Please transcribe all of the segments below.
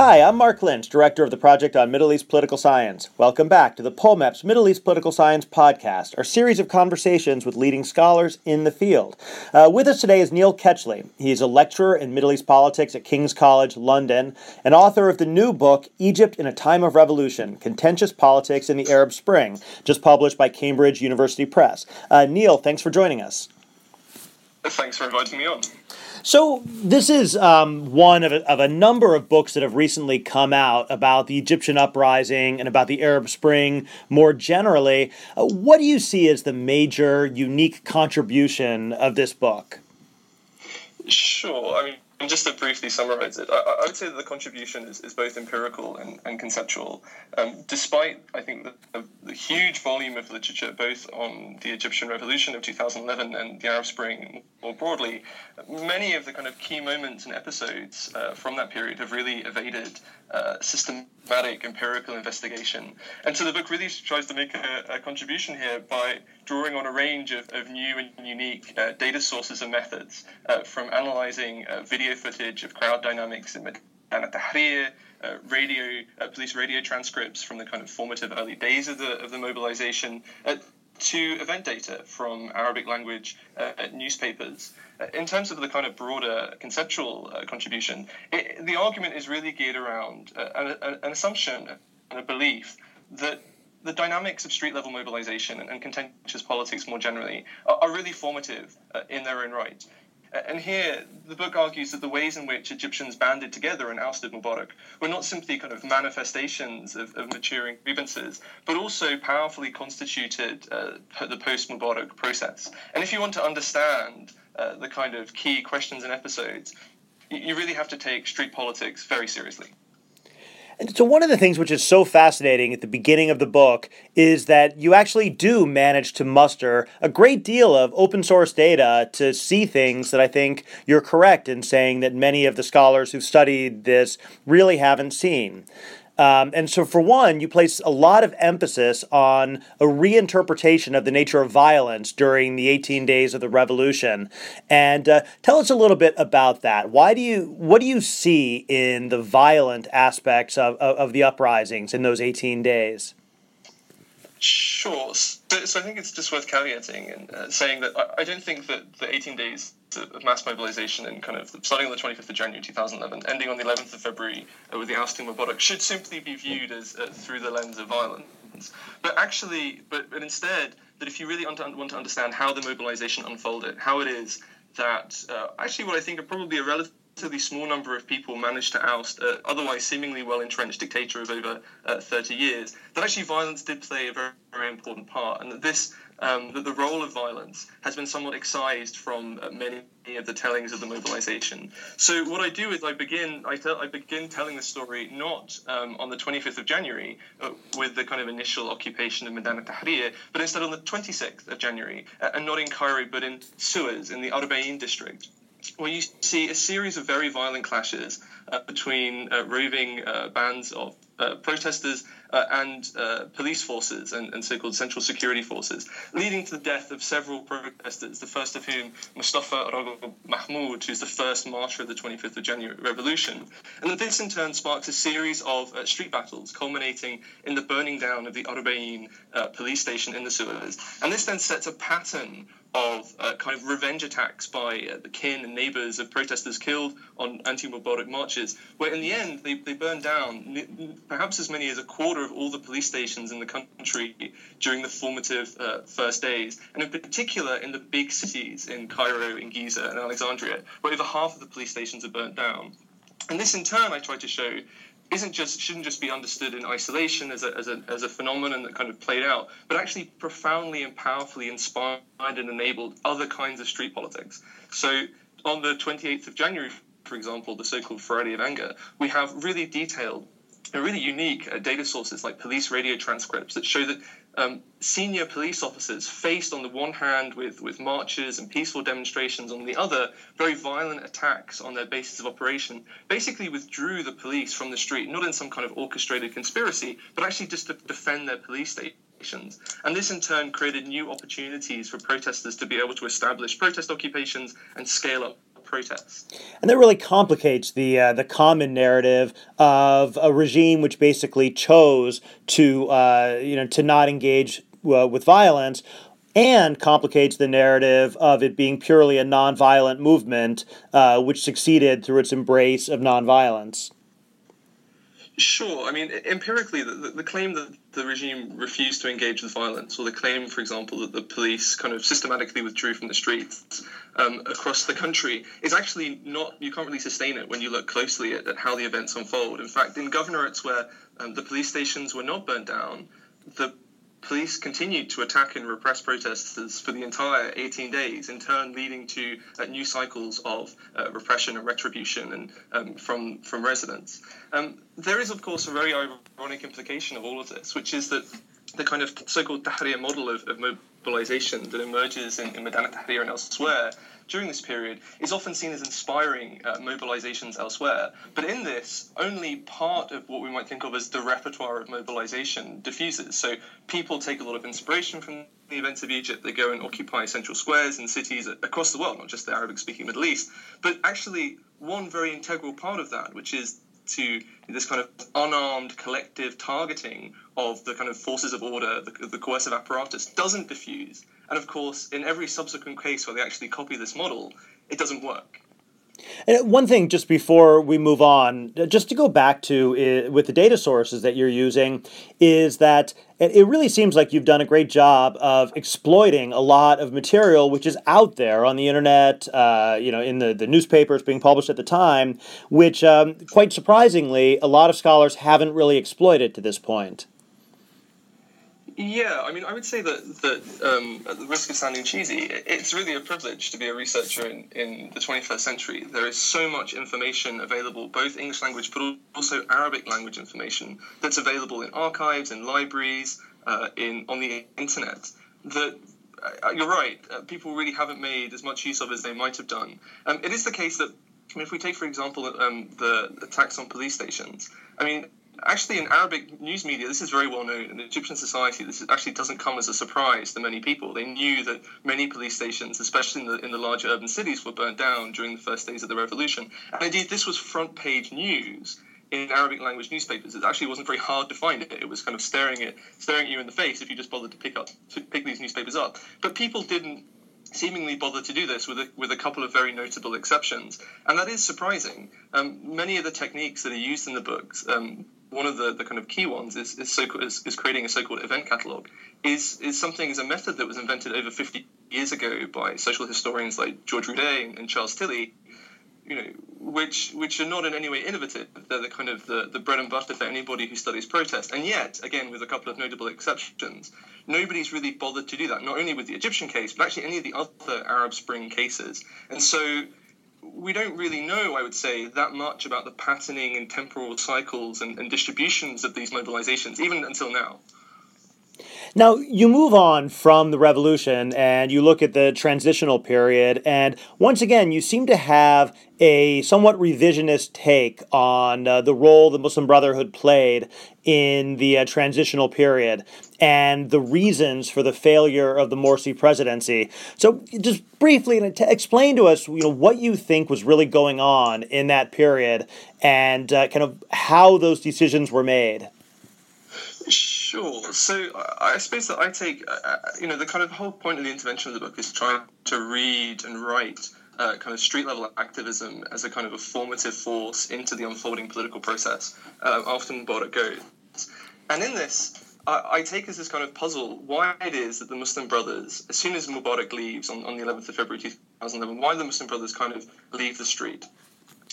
Hi, I'm Mark Lynch, Director of the Project on Middle East Political Science. Welcome back to the POMEPS Middle East Political Science podcast, our series of conversations with leading scholars in the field. Uh, with us today is Neil Ketchley. He's a lecturer in Middle East politics at King's College, London, and author of the new book, Egypt in a Time of Revolution Contentious Politics in the Arab Spring, just published by Cambridge University Press. Uh, Neil, thanks for joining us. Thanks for inviting me on. So this is um, one of a, of a number of books that have recently come out about the Egyptian uprising and about the Arab Spring more generally. Uh, what do you see as the major unique contribution of this book? Sure. I mean, and just to briefly summarize it, I, I, would say that the contribution is, is both empirical and, and conceptual. Um, despite, I think, the, the, huge volume of literature, both on the Egyptian Revolution of 2011 and the Arab Spring more broadly, many of the kind of key moments and episodes uh, from that period have really evaded uh, systematic empirical investigation. And so the book really tries to make a, a contribution here by drawing on a range of, of new and unique uh, data sources and methods, uh, from analyzing uh, video footage of crowd dynamics in Meydan Tahrir, uh, radio, uh, police radio transcripts from the kind of formative early days of the, of the mobilization, uh, to event data from Arabic language uh, newspapers. Uh, in terms of the kind of broader conceptual uh, contribution, it, the argument is really geared around an, an, assumption and a belief that the dynamics of street level mobilization and, and contentious politics more generally are, are really formative uh, in their own right. And here, the book argues that the ways in which Egyptians banded together and ousted Mubarak were not simply kind of manifestations of, of maturing grievances, but also powerfully constituted uh, the post Mubarak process. And if you want to understand uh, the kind of key questions and episodes, you really have to take street politics very seriously. So, one of the things which is so fascinating at the beginning of the book is that you actually do manage to muster a great deal of open source data to see things that I think you're correct in saying that many of the scholars who've studied this really haven't seen. Um, and so, for one, you place a lot of emphasis on a reinterpretation of the nature of violence during the 18 days of the revolution. And uh, tell us a little bit about that. Why do you, what do you see in the violent aspects of, of, of the uprisings in those 18 days? Sure. So, so, I think it's just worth caveating and uh, saying that I, I, don't think that the 18 days of mass mobilization and kind of starting on the 25th of January 2011, ending on the 11th of February uh, with the ousting of Mubarak, should simply be viewed as uh, through the lens of violence. But actually, but, but instead, that if you really want to understand how the mobilization unfolded, how it is that uh, actually what I think are probably a relative relatively small number of people managed to oust a otherwise seemingly well entrenched dictator of over uh, 30 years, that actually violence did play a very, very important part, and that this um, that the role of violence has been somewhat excised from uh, many of the tellings of the mobilization. So what I do is I begin I, tell, I begin telling the story not um, on the 25th of January uh, with the kind of initial occupation of Meydan Tahrir, but instead on the 26th of January, uh, and not in Cairo but in Suez in the Arba'in district where you see a series of very violent clashes uh, between uh, roving uh, bands of uh, protesters uh, and uh, police forces and, and, so-called central security forces, leading to the death of several protesters, the first of whom Mustafa Ragab Mahmoud, who's the first martyr of the 25th of January revolution. And this in turn sparks a series of street battles, culminating in the burning down of the Arba'in police station in the Suez. And this then sets a pattern of uh, kind of revenge attacks by uh, the kin and neighbors of protesters killed on anti-Mubarak marches, where in the end they, they burned down perhaps as many as a quarter of all the police stations in the country during the formative uh, first days, and in particular in the big cities in Cairo, in Giza, and Alexandria, where over half of the police stations are burnt down. And this, in turn, I try to show isn't just shouldn't just be understood in isolation as a, as a, as a phenomenon that kind of played out, but actually profoundly and powerfully inspired and enabled other kinds of street politics. So on the 28th of January, for example, the so-called Friday of Anger, we have really detailed and really unique uh, data sources like police radio transcripts that show that um, senior police officers faced on the one hand with, with marches and peaceful demonstrations, on the other, very violent attacks on their bases of operation, basically withdrew the police from the street, not in some kind of orchestrated conspiracy, but actually just to defend their police stations. And this in turn created new opportunities for protesters to be able to establish protest occupations and scale up protest. And that really complicates the uh, the common narrative of a regime which basically chose to uh, you know to not engage uh, with violence. And complicates the narrative of it being purely a nonviolent movement, uh, which succeeded through its embrace of nonviolence. Sure. I mean, empirically, the, the, claim that the regime refused to engage with violence, or the claim, for example, that the police kind of systematically withdrew from the streets um, across the country, is actually not, you can't really sustain it when you look closely at, at how the events unfold. In fact, in governorates where um, the police stations were not burnt down, the police continued to attack and repress protesters for the entire 18 days, in turn leading to uh, new cycles of uh, repression and retribution and um, from from residents. Um, there is, of course, a very ironic implication of all of this, which is that the kind of so-called Tahrir model of, of mobilization that emerges in, in Maidan Tahrir and elsewhere during this period is often seen as inspiring uh, mobilizations elsewhere. But in this, only part of what we might think of as the repertoire of mobilization diffuses. So people take a lot of inspiration from the events of Egypt. They go and occupy central squares in cities across the world, not just the Arabic speaking Middle East. But actually, one very integral part of that, which is to this kind of unarmed collective targeting of the kind of forces of order, the, the coercive apparatus, doesn't diffuse. And of course, in every subsequent case where they actually copy this model, it doesn't work. And one thing, just before we move on, just to go back to with the data sources that you're using, is that it really seems like you've done a great job of exploiting a lot of material which is out there on the internet, uh, you know, in the, the newspapers being published at the time, which, um, quite surprisingly, a lot of scholars haven't really exploited to this point. Yeah, I mean, I would say that that um, at the risk of sounding cheesy, it's really a privilege to be a researcher in, in the 21st century. There is so much information available, both English language but also Arabic language information that's available in archives, in libraries, uh, in on the internet. That uh, you're right, uh, people really haven't made as much use of as they might have done. Um, it is the case that I mean, if we take, for example, um, the attacks on police stations, I mean, actually in Arabic news media, this is very well known. In Egyptian society, this actually doesn't come as a surprise to many people. They knew that many police stations, especially in the, in the larger urban cities, were burnt down during the first days of the revolution. And indeed, this was front page news in Arabic language newspapers. It actually wasn't very hard to find it. It was kind of staring at staring at you in the face if you just bothered to pick up to pick these newspapers up. But people didn't seemingly bother to do this with a, with a couple of very notable exceptions. And that is surprising. Um, many of the techniques that are used in the books, um, one of the, the kind of key ones is is, so, is, is creating a so-called event catalog. Is is something is a method that was invented over 50 years ago by social historians like George Rudé and Charles Tilly, you know, which which are not in any way innovative. They're the kind of the, the bread and butter for anybody who studies protest. And yet, again, with a couple of notable exceptions, nobody's really bothered to do that. Not only with the Egyptian case, but actually any of the other Arab Spring cases. And so we don't really know, I would say, that much about the patterning and temporal cycles and, and distributions of these mobilizations, even until now. Now, you move on from the revolution and you look at the transitional period, and once again, you seem to have a somewhat revisionist take on uh, the role the Muslim Brotherhood played in the uh, transitional period and the reasons for the failure of the Morsi presidency. So, just briefly explain to us, you know, what you think was really going on in that period and uh, kind of how those decisions were made. Sure. So I suppose that I take, uh, uh, you know, the kind of whole point of the intervention of the book is trying to read and write uh, kind of street level activism as a kind of a formative force into the unfolding political process, uh, often Mubarak goes. And in this, I, I, take as this kind of puzzle why it is that the Muslim Brothers, as soon as Mubarak leaves on, on the 11th of February 2011, why the Muslim Brothers kind of leave the street.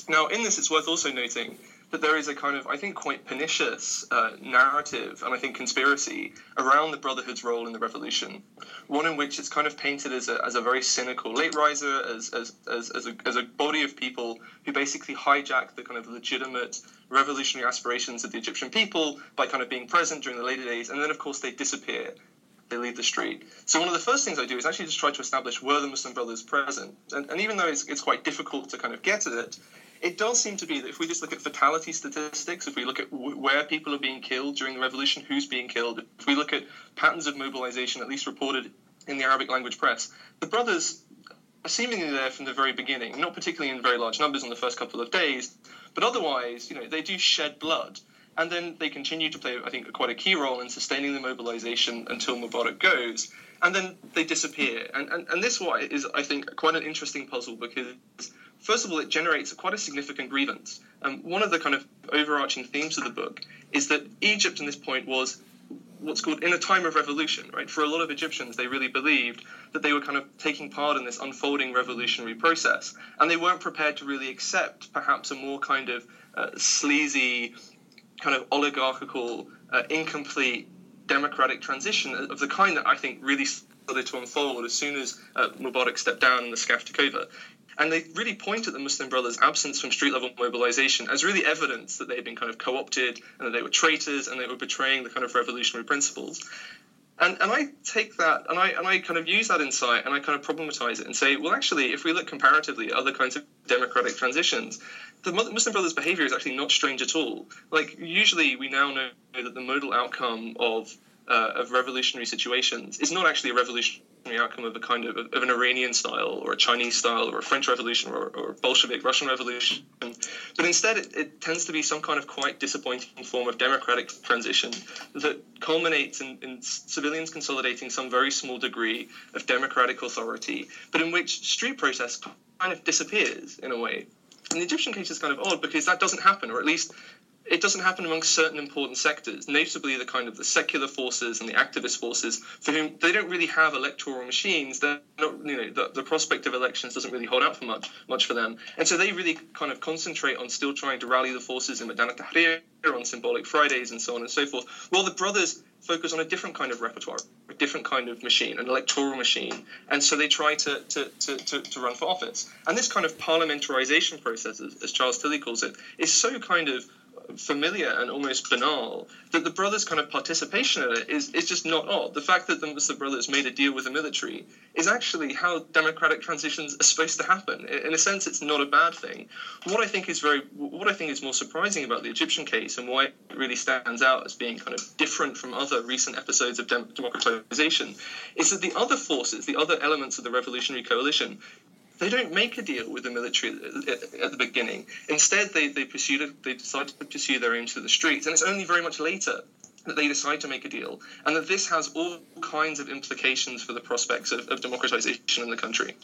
Now, in this, it's worth also noting that there is a kind of, I think, quite pernicious uh, narrative and I think conspiracy around the Brotherhood's role in the revolution. One in which it's kind of painted as a, as a very cynical late riser, as, as, as, as, a, as a body of people who basically hijack the kind of legitimate revolutionary aspirations of the Egyptian people by kind of being present during the later days, and then, of course, they disappear they leave the street. So one of the first things I do is actually just try to establish were the Muslim Brothers present. And, and even though it's, it's quite difficult to kind of get at it, it does seem to be that if we just look at fatality statistics, if we look at w- where people are being killed during the revolution, who's being killed, if we look at patterns of mobilization, at least reported in the Arabic language press, the brothers are seemingly there from the very beginning, not particularly in very large numbers in the first couple of days, but otherwise, you know, they do shed blood. And then they continue to play, I think, quite a key role in sustaining the mobilization until Mubarak goes. And then they disappear. And, and, and this why is, I think, quite an interesting puzzle because, first of all, it generates quite a significant grievance. Um, one of the kind of overarching themes of the book is that Egypt, in this point, was what's called in a time of revolution, right? For a lot of Egyptians, they really believed that they were kind of taking part in this unfolding revolutionary process, and they weren't prepared to really accept perhaps a more kind of uh, sleazy, kind of oligarchical, uh, incomplete democratic transition of the kind that I think really started to unfold as soon as uh, Mubarak stepped down and the over. And they really point at the Muslim Brothers' absence from street level mobilization as really evidence that they had been kind of co opted and that they were traitors and they were betraying the kind of revolutionary principles. And, and I take that and I, and I kind of use that insight and I kind of problematize it and say, well, actually, if we look comparatively at other kinds of democratic transitions, the Muslim Brothers' behavior is actually not strange at all. Like, usually we now know that the modal outcome of uh, of revolutionary situations is not actually a revolutionary outcome of a kind of, of an Iranian style or a Chinese style or a French Revolution or, or Bolshevik Russian Revolution, but instead it, it, tends to be some kind of quite disappointing form of democratic transition that culminates in, in civilians consolidating some very small degree of democratic authority, but in which street protest kind of disappears in a way. And the Egyptian case is kind of odd because that doesn't happen, or at least it doesn't happen amongst certain important sectors, notably the kind of the secular forces and the activist forces, for whom they don't really have electoral machines. They're not, you know, the, the prospect of elections doesn't really hold out for much, much for them, and so they really kind of concentrate on still trying to rally the forces in Maidan Tahrir, on symbolic Fridays, and so on and so forth. While the brothers focus on a different kind of repertoire, a different kind of machine, an electoral machine, and so they try to to, to, to, to run for office. And this kind of parliamentarization process, as, as Charles Tilly calls it, is so kind of familiar and almost banal that the brothers' kind of participation in it is, is just not odd. The fact that the Muslim brothers made a deal with the military is actually how democratic transitions are supposed to happen. In a sense, it's not a bad thing. What I think is very, what I think is more surprising about the Egyptian case and why it really stands out as being kind of different from other recent episodes of dem- democratization is that the other forces, the other elements of the revolutionary coalition, they don't make a deal with the military at, the beginning. Instead, they, they pursue they decide to pursue their aims through the streets, and it's only very much later that they decide to make a deal, and that this has all kinds of implications for the prospects of, of democratization in the country.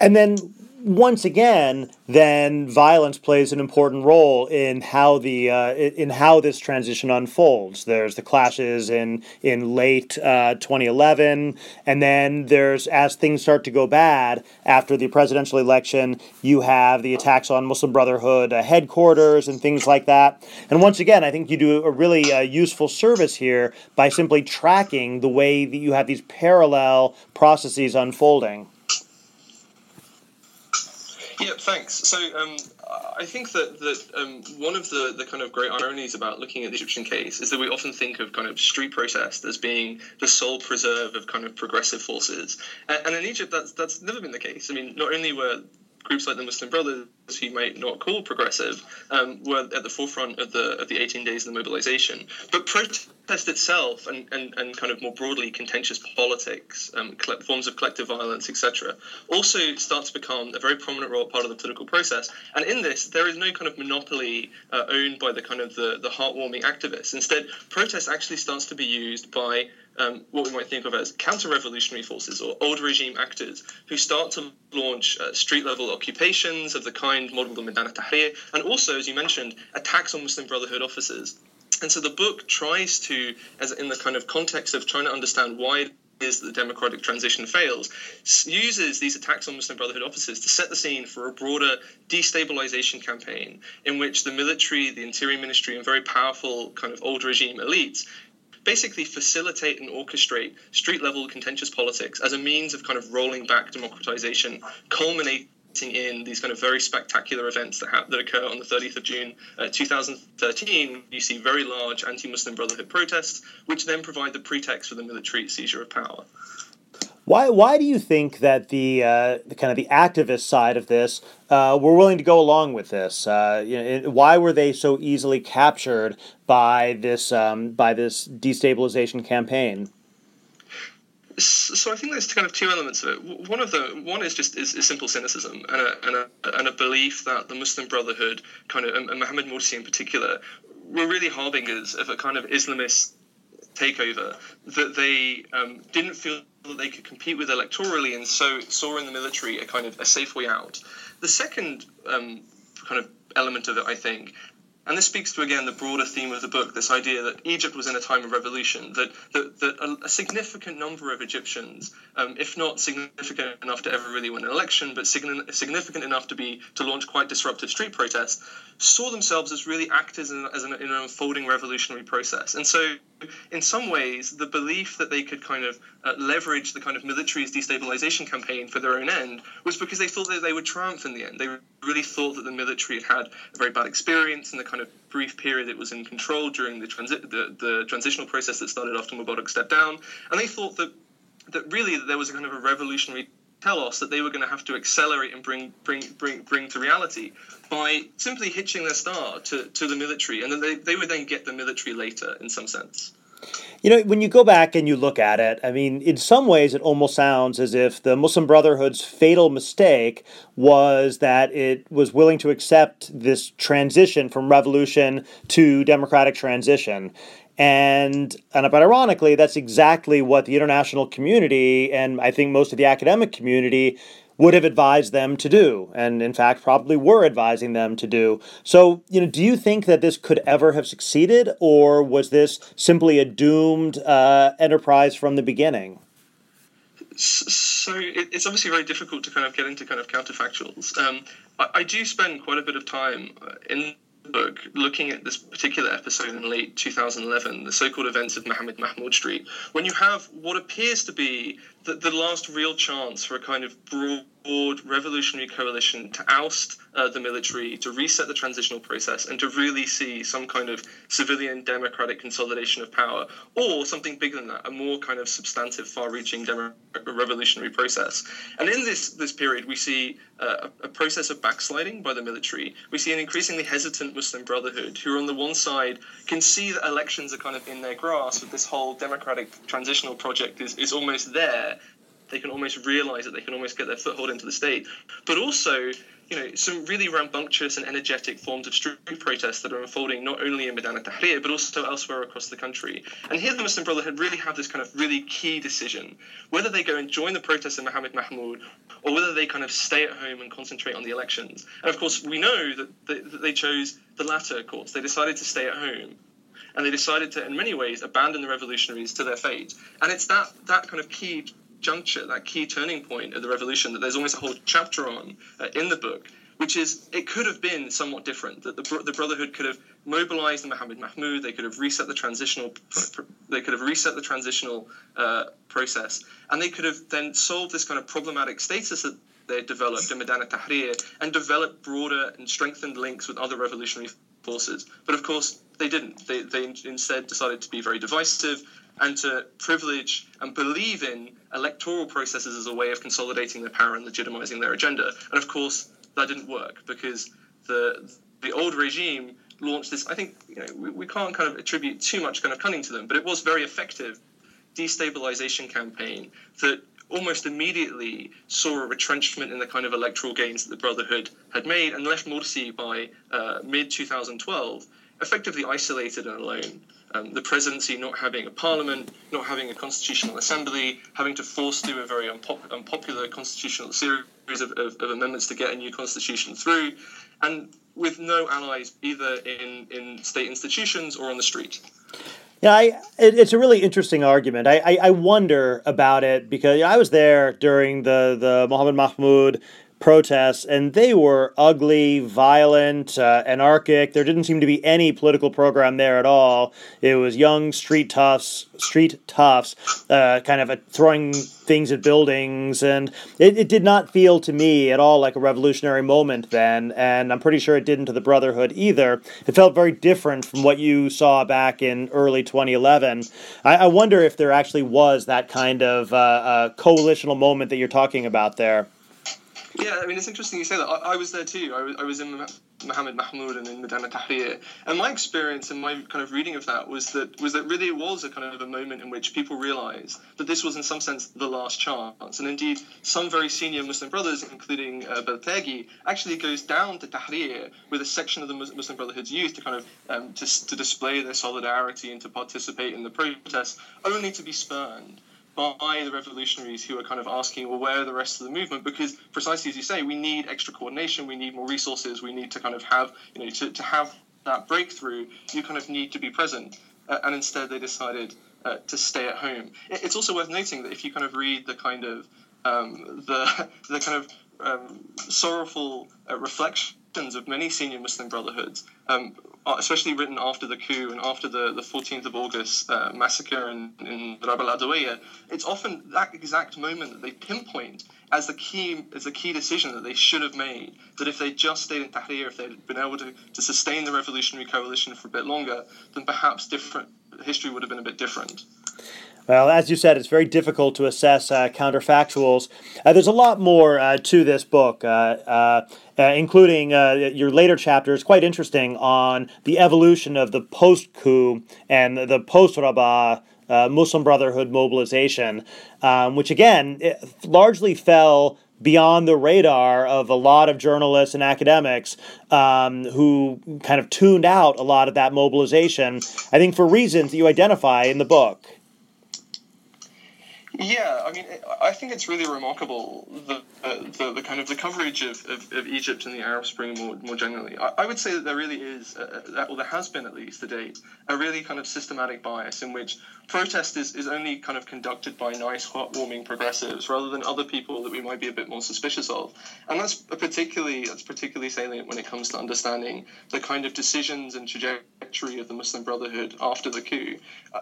And then once again, then violence plays an important role in how the uh, in how this transition unfolds. There's the clashes in in late uh, 2011, and then there's as things start to go bad after the presidential election, you have the attacks on Muslim Brotherhood uh, headquarters and things like that. And once again, I think you do a really uh, useful service here by simply tracking the way that you have these parallel processes unfolding. Yeah, thanks. So um, I think that that um, one of the, the kind of great ironies about looking at the Egyptian case is that we often think of kind of street protest as being the sole preserve of kind of progressive forces, and, and in Egypt that's that's never been the case. I mean, not only were groups like the Muslim Brothers, who might not call progressive, um, were at the forefront of the of the 18 days of the mobilization. But protest itself, and, and, and kind of more broadly contentious politics, um, forms of collective violence, etc., also start to become a very prominent role part of the political process. And in this, there is no kind of monopoly uh, owned by the kind of the, the heartwarming activists. Instead, protest actually starts to be used by um, what we might think of as counter revolutionary forces or old regime actors who start to launch uh, street level occupations of the kind modelled on Maidan Tahrir, and also, as you mentioned, attacks on Muslim Brotherhood officers. And so the book tries to, as in the kind of context of trying to understand why is that the democratic transition fails, uses these attacks on Muslim Brotherhood officers to set the scene for a broader destabilization campaign in which the military, the interior ministry, and very powerful kind of old regime elites basically facilitate and orchestrate street level contentious politics as a means of kind of rolling back democratization, culminating in these kind of very spectacular events that, ha- that occur on the 30th of June uh, 2013. You see very large anti Muslim Brotherhood protests, which then provide the pretext for the military seizure of power. Why, why do you think that the, uh, the kind of the activist side of this uh, were willing to go along with this? Uh, you know, why were they so easily captured by this um, by this destabilization campaign? So I think there's kind of two elements of it. One of the one is just is, is simple cynicism and a, and a, and a belief that the Muslim Brotherhood, kind of, and Mohammed Morsi in particular, were really harbingers of a kind of Islamist takeover. That they um, didn't feel that they could compete with electorally, and so saw in the military a kind of a safe way out. The second um, kind of element of it, I think, and this speaks to again the broader theme of the book this idea that Egypt was in a time of revolution, that, that, that a, a, significant number of Egyptians, um, if not significant enough to ever really win an election, but significant enough to be to launch quite disruptive street protests, saw themselves as really actors in, as an, in an unfolding revolutionary process. And so, in some ways, the belief that they could kind of uh, leverage the kind of military's destabilization campaign for their own end was because they thought that they would triumph in the end. They really thought that the military had had a very bad experience in the kind of brief period it was in control during the, transi- the, the transitional process that started after Mubarak stepped down. And they thought that, that really there was a kind of a revolutionary telos that they were going to have to accelerate and bring bring bring bring to reality by simply hitching their star to, to the military and then they, they would then get the military later in some sense you know, when you go back and you look at it, I mean, in some ways, it almost sounds as if the Muslim Brotherhood's fatal mistake was that it was willing to accept this transition from revolution to democratic transition. And, and but ironically, that's exactly what the international community and I think most of the academic community would have advised them to do, and in fact, probably were advising them to do. So, you know, do you think that this could ever have succeeded, or was this simply a doomed uh, enterprise from the beginning? So it's obviously very difficult to kind of get into kind of counterfactuals. Um, I, do spend quite a bit of time uh, in the book looking at this particular episode in late 2011, the so-called events of Mohammed Mahmoud Street, when you have what appears to be the, the last real chance for a kind of broad revolutionary coalition to oust uh, the military, to reset the transitional process, and to really see some kind of civilian democratic consolidation of power, or something bigger than that, a more kind of substantive, far-reaching revolutionary process. And in this this period, we see uh, a, a process of backsliding by the military. We see an increasingly hesitant Muslim Brotherhood, who on the one side can see that elections are kind of in their grasp, that this whole democratic transitional project is, is almost there, they can almost realize that they can almost get their foothold into the state. But also, you know, some really rambunctious and energetic forms of street protests that are unfolding not only in Maidan Tahrir but also elsewhere across the country. And here the Muslim Brotherhood really have this kind of really key decision whether they go and join the protests of Mohammed Mahmoud or whether they kind of stay at home and concentrate on the elections. And of course, we know that they, that they chose the latter course. They decided to stay at home and they decided to, in many ways, abandon the revolutionaries to their fate. And it's that that kind of key juncture, that key turning point of the revolution that there's almost a whole chapter on uh, in the book, which is it could have been somewhat different. That the, the Brotherhood could have mobilized the Mohammed Mahmoud, they could have reset the transitional, they could have reset the transitional uh, process, and they could have then solved this kind of problematic status that they developed in Maidan Tahrir and developed broader and strengthened links with other revolutionary forces. But of course, they didn't. They, they instead decided to be very divisive and to privilege and believe in electoral processes as a way of consolidating their power and legitimizing their agenda. And of course, that didn't work because the the old regime launched this. I think you know, we, we can't kind of attribute too much kind of cunning to them, but it was very effective destabilization campaign that almost immediately saw a retrenchment in the kind of electoral gains that the Brotherhood had made and left Morsi by uh, mid 2012 effectively isolated and alone. Um, the presidency not having a parliament, not having a constitutional assembly, having to force through a very unpop- unpopular constitutional series of, of, of, amendments to get a new constitution through, and with no allies either in, in state institutions or on the street. Yeah, I, it, it's a really interesting argument. I, I, I, wonder about it because I was there during the, the Mohammed Mahmoud protests, and they were ugly, violent, uh, anarchic. There didn't seem to be any political program there at all. It was young street toughs, street toughs, uh, kind of throwing things at buildings, and it, it did not feel to me at all like a revolutionary moment then. And I'm pretty sure it didn't to the Brotherhood either. It felt very different from what you saw back in early 2011. I, I wonder if there actually was that kind of uh, uh coalitional moment that you're talking about there. Yeah, I mean, it's interesting you say that. I, I was there too. I was, in Mohammed Mahmoud and in Maidan Tahrir. And my experience and my kind of reading of that was that was that really it was a kind of a moment in which people realised that this was in some sense the last chance. And indeed, some very senior Muslim brothers, including uh, Beltagi, actually goes down to Tahrir with a section of the Muslim Brotherhood's youth to kind of um, to, to display their solidarity and to participate in the protests, only to be spurned by the revolutionaries who are kind of asking, well, where are the rest of the movement? Because precisely as you say, we need extra coordination, we need more resources, we need to kind of have, you know, to, to have that breakthrough, you kind of need to be present. Uh, and instead, they decided uh, to stay at home. It, it's also worth noting that if you kind of read the kind of um, the the kind of um, sorrowful uh, reflections of many senior Muslim brotherhoods, um, especially written after the coup and after the, the 14th of August uh, massacre in, in Rab al it's often that exact moment that they pinpoint as the key as the key decision that they should have made. That if they just stayed in Tahrir, if they'd been able to, to sustain the revolutionary coalition for a bit longer, then perhaps different history would have been a bit different. Well, as you said, it's very difficult to assess uh, counterfactuals. Uh, there's a lot more uh, to this book, uh, uh, uh, including your later chapters, quite interesting, on the evolution of the post coup and the post Rabaa. Muslim Brotherhood mobilization, um, which again largely fell beyond the radar of a lot of journalists and academics um, who kind of tuned out a lot of that mobilization, I think for reasons that you identify in the book. Yeah, I mean, I think it's really remarkable the the, the kind of the coverage of, of, of, Egypt and the Arab Spring more, more generally. I, I would say that there really is, uh, uh, a, or there has been at least to date, a really kind of systematic bias in which protest is, is only kind of conducted by nice, heartwarming progressives rather than other people that we might be a bit more suspicious of. And that's particularly that's particularly salient when it comes to understanding the kind of decisions and trajectory of the Muslim Brotherhood after the coup.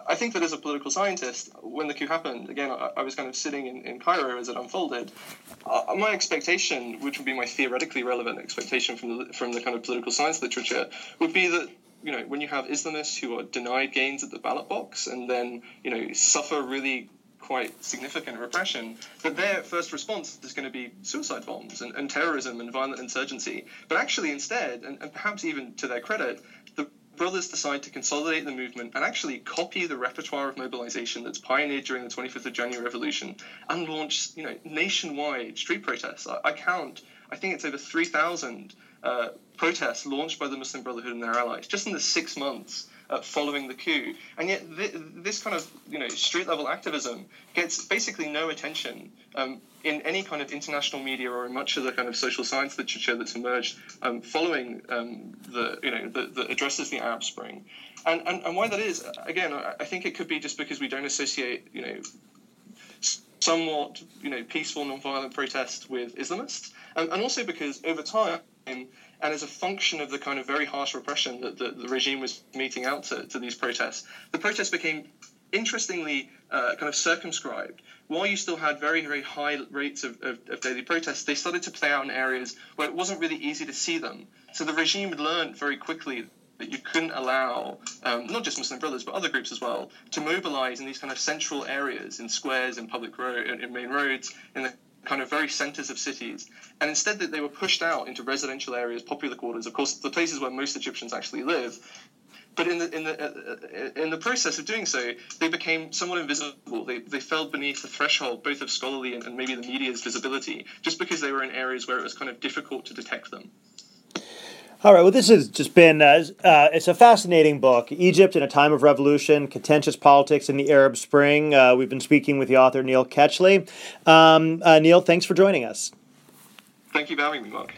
I think that as a political scientist, when the coup happened, again, I, was kind of sitting in, in Cairo as it unfolded. Uh, my expectation, which would be my theoretically relevant expectation from the, from the kind of political science literature, would be that you know when you have Islamists who are denied gains at the ballot box and then you know suffer really quite significant repression, that their first response is going to be suicide bombs and, and terrorism and violent insurgency. But actually, instead, and, and perhaps even to their credit, the brothers decide to consolidate the movement and actually copy the repertoire of mobilization that's pioneered during the 25th of January Revolution and launch, you know, nationwide street protests. I, I count, I think it's over 3,000 uh, protests launched by the Muslim Brotherhood and their allies just in the six months following the coup. And yet, th- this kind of you know street level activism gets basically no attention um, in any kind of international media or in much of the kind of social science literature that's emerged um, following um, the you know the addresses the Arab Spring. And, and and why that is, again, I think it could be just because we don't associate you know somewhat you know peaceful non-violent protest with Islamists, and also because over time and as a function of the kind of very harsh repression that the, the regime was meting out to, to these protests, the protests became interestingly uh, kind of circumscribed. While you still had very, very high rates of, of, of, daily protests, they started to play out in areas where it wasn't really easy to see them. So the regime had learned very quickly that you couldn't allow um, not just Muslim Brothers but other groups as well to mobilize in these kind of central areas, in squares, in public road, in main roads, in the kind of very centers of cities, and instead that they were pushed out into residential areas, popular quarters, of course, the places where most Egyptians actually live. But in the in the uh, in the process of doing so, they became somewhat invisible. They, they fell beneath the threshold both of scholarly and, and maybe the media's visibility, just because they were in areas where it was kind of difficult to detect them. All right. Well, this has just been uh, uh, it's a fascinating book. Egypt in a time of revolution, contentious politics in the Arab Spring. Uh, we've been speaking with the author Neil Ketchley. Um, uh, Neil, thanks for joining us. Thank you for having me, Mark.